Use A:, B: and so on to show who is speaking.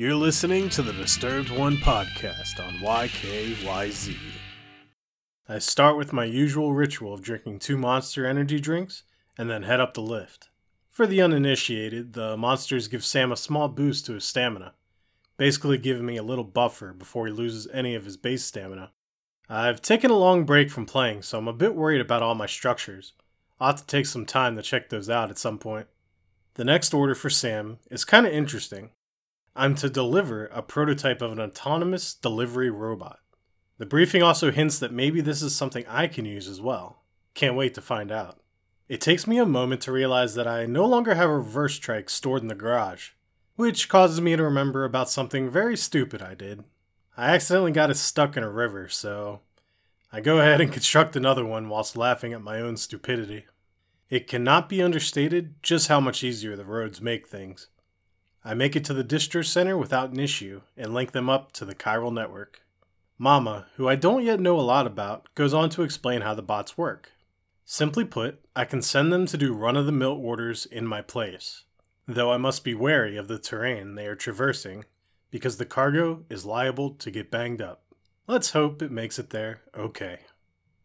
A: You're listening to the Disturbed One podcast on YKYZ. I start with my usual ritual of drinking two monster energy drinks and then head up the lift. For the uninitiated, the monsters give Sam a small boost to his stamina, basically giving me a little buffer before he loses any of his base stamina. I've taken a long break from playing, so I'm a bit worried about all my structures. I'll have to take some time to check those out at some point. The next order for Sam is kind of interesting. I'm to deliver a prototype of an autonomous delivery robot. The briefing also hints that maybe this is something I can use as well. Can't wait to find out. It takes me a moment to realize that I no longer have a reverse trike stored in the garage, which causes me to remember about something very stupid I did. I accidentally got it stuck in a river, so I go ahead and construct another one whilst laughing at my own stupidity. It cannot be understated just how much easier the roads make things. I make it to the distro center without an issue and link them up to the chiral network. Mama, who I don't yet know a lot about, goes on to explain how the bots work. Simply put, I can send them to do run of the mill orders in my place, though I must be wary of the terrain they are traversing because the cargo is liable to get banged up. Let's hope it makes it there okay.